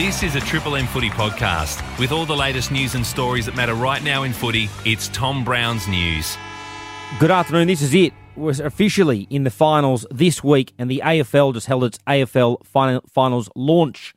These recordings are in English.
This is a Triple M Footy podcast. With all the latest news and stories that matter right now in footy, it's Tom Brown's News. Good afternoon. This is it. We're officially in the finals this week, and the AFL just held its AFL final, finals launch.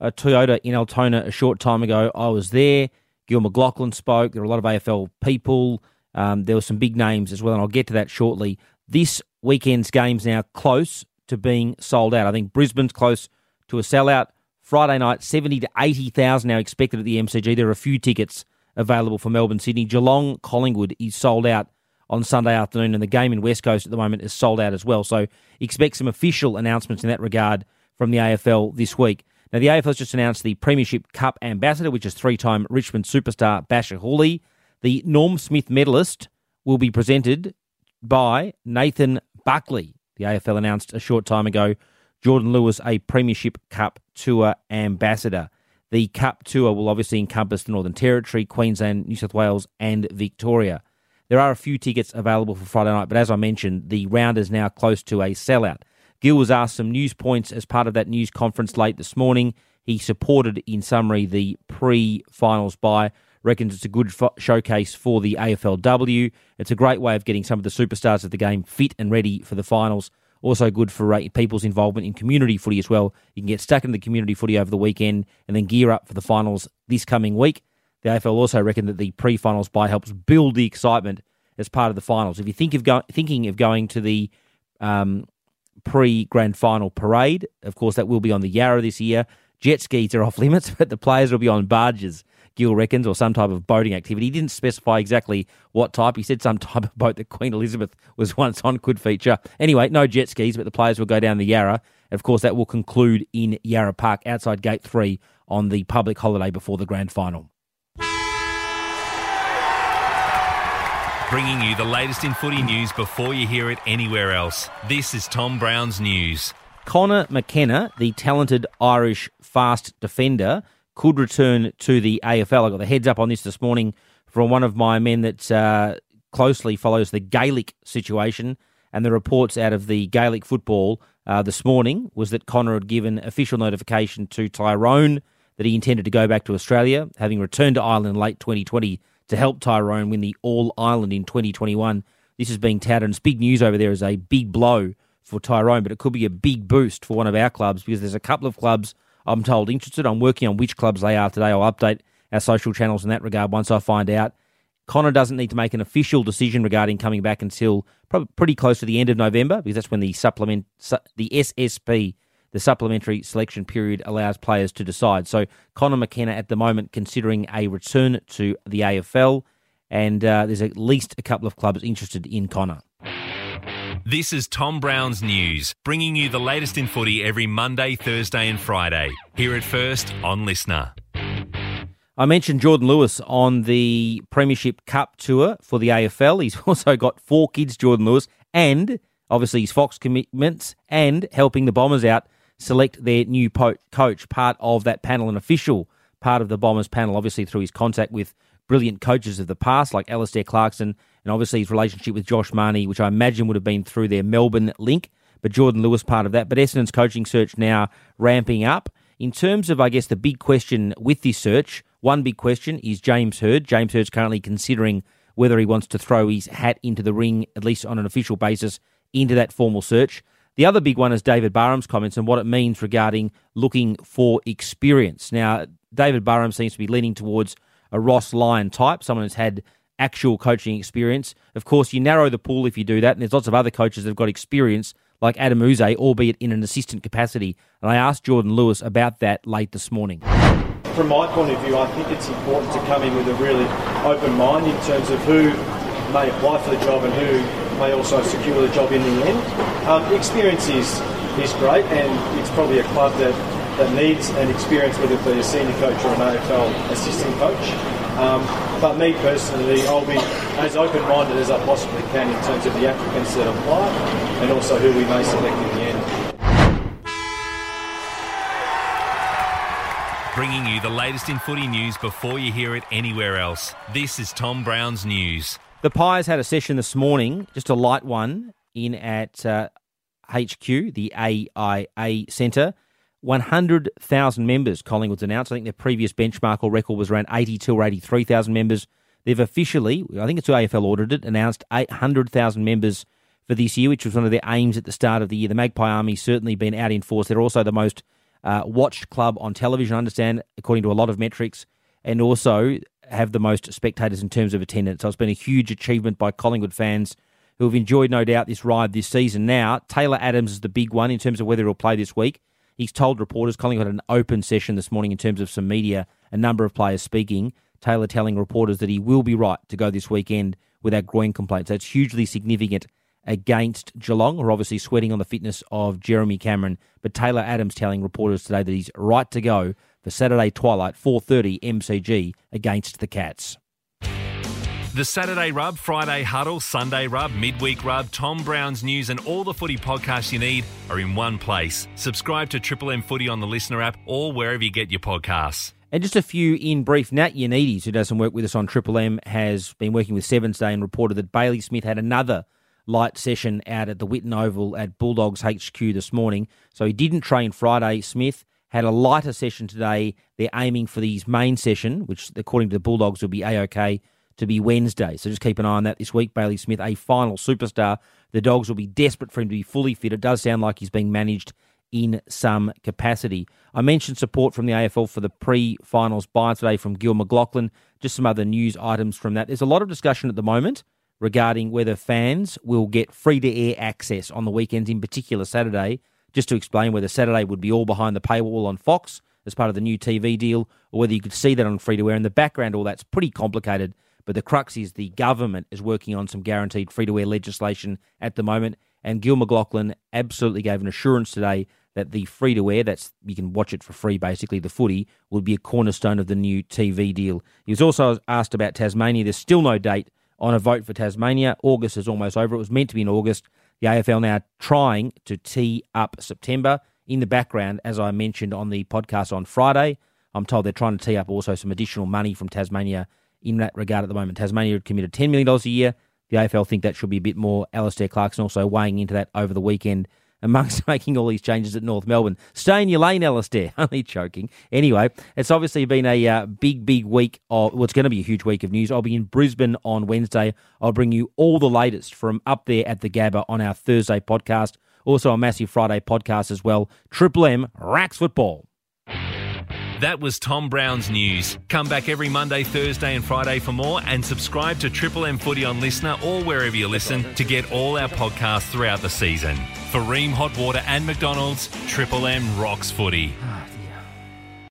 Toyota in Altona a short time ago. I was there. Gil McLachlan spoke. There were a lot of AFL people. Um, there were some big names as well, and I'll get to that shortly. This weekend's game's now close to being sold out. I think Brisbane's close to a sellout. Friday night, 70 to 80,000 now expected at the MCG. There are a few tickets available for Melbourne, Sydney. Geelong, Collingwood is sold out on Sunday afternoon, and the game in West Coast at the moment is sold out as well. So expect some official announcements in that regard from the AFL this week. Now, the AFL has just announced the Premiership Cup ambassador, which is three time Richmond superstar Bachar Houli. The Norm Smith medalist will be presented by Nathan Buckley. The AFL announced a short time ago Jordan Lewis a Premiership Cup Tour ambassador. The Cup Tour will obviously encompass the Northern Territory, Queensland, New South Wales, and Victoria. There are a few tickets available for Friday night, but as I mentioned, the round is now close to a sellout. Gil was asked some news points as part of that news conference late this morning. He supported, in summary, the pre finals bye. Reckons it's a good fo- showcase for the AFLW. It's a great way of getting some of the superstars of the game fit and ready for the finals. Also good for people's involvement in community footy as well. You can get stuck into the community footy over the weekend and then gear up for the finals this coming week. The AFL also reckon that the pre-finals bye helps build the excitement as part of the finals. If you think of go- thinking of going to the um, pre-grand final parade, of course that will be on the Yarra this year. Jet skis are off limits, but the players will be on barges Gil reckons, or some type of boating activity. He didn't specify exactly what type. He said some type of boat that Queen Elizabeth was once on could feature. Anyway, no jet skis, but the players will go down the Yarra. Of course, that will conclude in Yarra Park outside Gate 3 on the public holiday before the grand final. Bringing you the latest in footy news before you hear it anywhere else. This is Tom Brown's News. Conor McKenna, the talented Irish fast defender, could return to the AFL. I got the heads up on this this morning from one of my men that uh, closely follows the Gaelic situation. And the reports out of the Gaelic football uh, this morning was that Conor had given official notification to Tyrone that he intended to go back to Australia, having returned to Ireland in late 2020 to help Tyrone win the All Ireland in 2021. This is being touted, and it's big news over there as a big blow for Tyrone, but it could be a big boost for one of our clubs because there's a couple of clubs I'm told interested. I'm working on which clubs they are today. I'll update our social channels in that regard once I find out. Conor doesn't need to make an official decision regarding coming back until probably pretty close to the end of November because that's when the supplement, the SSP, the supplementary selection period allows players to decide. So Conor McKenna at the moment considering a return to the AFL, and uh, there's at least a couple of clubs interested in Conor. This is Tom Brown's News, bringing you the latest in footy every Monday, Thursday, and Friday. Here at first on Listener. I mentioned Jordan Lewis on the Premiership Cup tour for the AFL. He's also got four kids, Jordan Lewis, and obviously his Fox commitments and helping the Bombers out select their new po- coach, part of that panel, an official part of the Bombers panel, obviously through his contact with brilliant coaches of the past like Alastair Clarkson and obviously his relationship with Josh Mahoney, which I imagine would have been through their Melbourne link, but Jordan Lewis part of that. But Essendon's coaching search now ramping up. In terms of, I guess, the big question with this search, one big question is James Hird. James Hird's currently considering whether he wants to throw his hat into the ring, at least on an official basis, into that formal search. The other big one is David Barham's comments and what it means regarding looking for experience. Now, David Barham seems to be leaning towards a Ross Lyon type, someone who's had actual coaching experience. Of course, you narrow the pool if you do that, and there's lots of other coaches that have got experience, like Adam Yze, albeit in an assistant capacity. And I asked Jordan Lewis about that late this morning. From my point of view, I think it's important to come in with a really open mind in terms of who may apply for the job and who may also secure the job in the end. Um, experience is, is great, and it's probably a club that, that needs an experience, whether it be a senior coach or an AFL assistant coach. Um, but me personally, I'll be as open-minded as I possibly can in terms of the applicants that apply and also who we may select in the end. Bringing you the latest in footy news before you hear it anywhere else. This is Tom Brown's News. The Pies had a session this morning, just a light one, in at uh, HQ, the AIA Centre. 100,000 members, Collingwood's announced. I think their previous benchmark or record was around 82 or 83,000 members. They've officially, I think it's AFL audited, announced 800,000 members for this year, which was one of their aims at the start of the year. The Magpie Army certainly been out in force. They're also the most uh, watched club on television, I understand, according to a lot of metrics, and also have the most spectators in terms of attendance. So it's been a huge achievement by Collingwood fans who have enjoyed, no doubt, this ride this season. Now, Taylor Adams is the big one in terms of whether he'll play this week. He's told reporters, Collingwood had an open session this morning in terms of some media, a number of players speaking. Taylor telling reporters that he will be right to go this weekend without groin complaints. That's hugely significant against Geelong, who are obviously sweating on the fitness of Jeremy Cameron. But Taylor Adams telling reporters today that he's right to go for Saturday twilight, 4.30 MCG against the Cats. The Saturday Rub, Friday Huddle, Sunday Rub, Midweek Rub, Tom Brown's News, and all the footy podcasts you need are in one place. Subscribe to Triple M Footy on the Listener app or wherever you get your podcasts. And just a few in brief. Nat Yiannidis, who does some work with us on Triple M, has been working with Sevens Day and reported that Bailey Smith had another light session out at the Whitten Oval at Bulldogs HQ this morning. So he didn't train Friday. Smith had a lighter session today. They're aiming for his main session, which according to the Bulldogs will be A-OK to be Wednesday. So just keep an eye on that this week. Bailey Smith, a final superstar. The Dogs will be desperate for him to be fully fit. It does sound like he's being managed in some capacity. I mentioned support from the AFL for the pre-finals bye today from Gil McLachlan. Just some other news items from that. There's a lot of discussion at the moment regarding whether fans will get free-to-air access on the weekends, in particular Saturday. Just to explain whether Saturday would be all behind the paywall on Fox as part of the new TV deal, or whether you could see that on free-to-air. In the background, all that's pretty complicated but the crux is the government is working on some guaranteed free to air legislation at the moment. And Gil McLachlan absolutely gave an assurance today that the free to air, that's you can watch it for free basically, the footy, will be a cornerstone of the new TV deal. He was also asked about Tasmania. There's still no date on a vote for Tasmania. August is almost over. It was meant to be in August. The AFL now trying to tee up September. In the background, as I mentioned on the podcast on Friday, I'm told they're trying to tee up also some additional money from Tasmania in that regard at the moment. Tasmania had committed $10 million a year. The AFL think that should be a bit more. Alastair Clarkson also weighing into that over the weekend amongst making all these changes at North Melbourne. Stay in your lane, Alastair. Only joking. Anyway, it's obviously been a uh, big, big week of, well, it's going to be a huge week of news. I'll be in Brisbane on Wednesday. I'll bring you all the latest from up there at the Gabba on our Thursday podcast. Also, a massive Friday podcast as well. Triple M Racks Football. That was Tom Brown's news. Come back every Monday, Thursday, and Friday for more, and subscribe to Triple M Footy on Listener or wherever you listen to get all our podcasts throughout the season. For Rheem Hot Water and McDonald's, Triple M rocks footy.